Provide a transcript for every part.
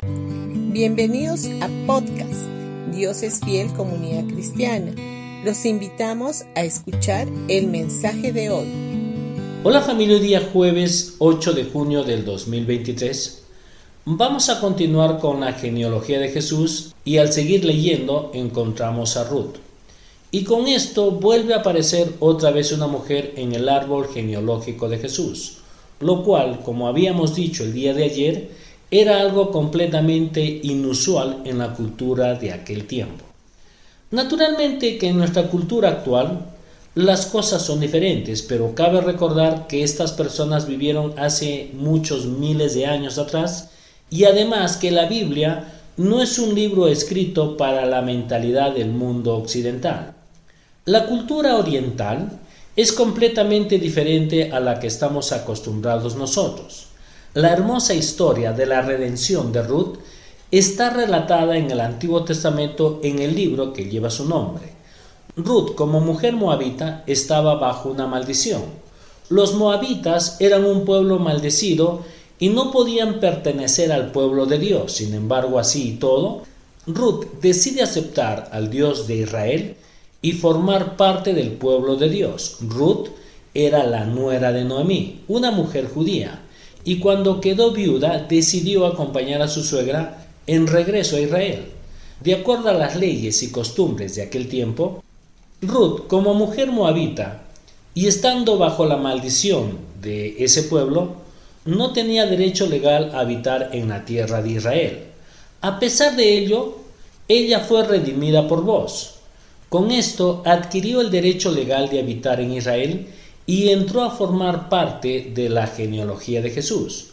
Bienvenidos a podcast Dios es fiel comunidad cristiana. Los invitamos a escuchar el mensaje de hoy. Hola familia, día jueves 8 de junio del 2023. Vamos a continuar con la genealogía de Jesús y al seguir leyendo encontramos a Ruth. Y con esto vuelve a aparecer otra vez una mujer en el árbol genealógico de Jesús, lo cual, como habíamos dicho el día de ayer, era algo completamente inusual en la cultura de aquel tiempo. Naturalmente que en nuestra cultura actual las cosas son diferentes, pero cabe recordar que estas personas vivieron hace muchos miles de años atrás y además que la Biblia no es un libro escrito para la mentalidad del mundo occidental. La cultura oriental es completamente diferente a la que estamos acostumbrados nosotros. La hermosa historia de la redención de Ruth está relatada en el Antiguo Testamento en el libro que lleva su nombre. Ruth, como mujer moabita, estaba bajo una maldición. Los moabitas eran un pueblo maldecido y no podían pertenecer al pueblo de Dios. Sin embargo, así y todo, Ruth decide aceptar al Dios de Israel y formar parte del pueblo de Dios. Ruth era la nuera de Noemí, una mujer judía y cuando quedó viuda decidió acompañar a su suegra en regreso a Israel. De acuerdo a las leyes y costumbres de aquel tiempo, Ruth, como mujer moabita, y estando bajo la maldición de ese pueblo, no tenía derecho legal a habitar en la tierra de Israel. A pesar de ello, ella fue redimida por vos. Con esto adquirió el derecho legal de habitar en Israel y entró a formar parte de la genealogía de Jesús.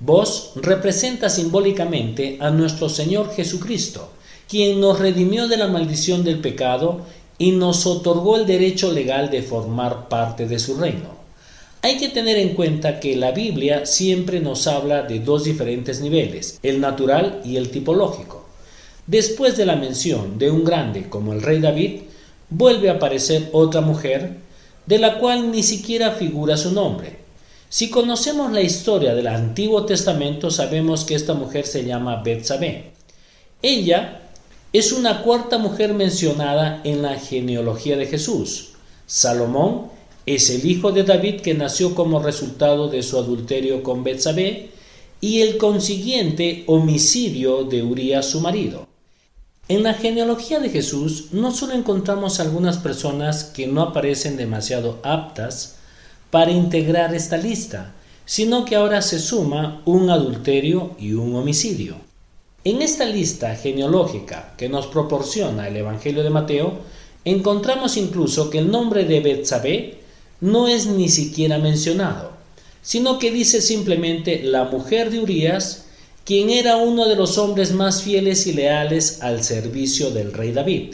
Vos representa simbólicamente a nuestro Señor Jesucristo, quien nos redimió de la maldición del pecado y nos otorgó el derecho legal de formar parte de su reino. Hay que tener en cuenta que la Biblia siempre nos habla de dos diferentes niveles, el natural y el tipológico. Después de la mención de un grande como el rey David, vuelve a aparecer otra mujer de la cual ni siquiera figura su nombre. Si conocemos la historia del Antiguo Testamento, sabemos que esta mujer se llama Betsabé. Ella es una cuarta mujer mencionada en la genealogía de Jesús. Salomón es el hijo de David que nació como resultado de su adulterio con Betsabé y el consiguiente homicidio de Urías su marido. En la genealogía de Jesús no solo encontramos algunas personas que no aparecen demasiado aptas para integrar esta lista, sino que ahora se suma un adulterio y un homicidio. En esta lista genealógica que nos proporciona el Evangelio de Mateo, encontramos incluso que el nombre de Betsabé no es ni siquiera mencionado, sino que dice simplemente la mujer de Urías quien era uno de los hombres más fieles y leales al servicio del rey David.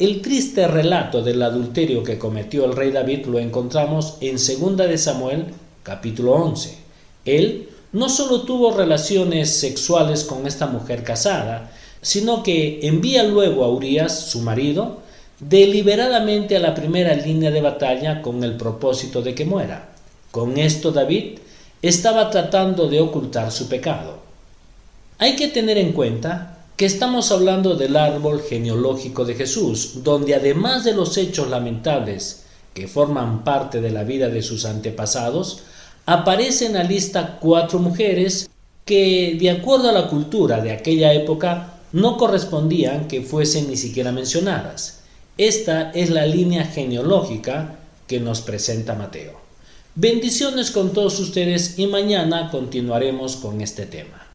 El triste relato del adulterio que cometió el rey David lo encontramos en 2 de Samuel capítulo 11. Él no solo tuvo relaciones sexuales con esta mujer casada, sino que envía luego a Urias, su marido, deliberadamente a la primera línea de batalla con el propósito de que muera. Con esto David estaba tratando de ocultar su pecado. Hay que tener en cuenta que estamos hablando del árbol genealógico de Jesús, donde además de los hechos lamentables que forman parte de la vida de sus antepasados, aparecen en la lista cuatro mujeres que, de acuerdo a la cultura de aquella época, no correspondían que fuesen ni siquiera mencionadas. Esta es la línea genealógica que nos presenta Mateo. Bendiciones con todos ustedes y mañana continuaremos con este tema.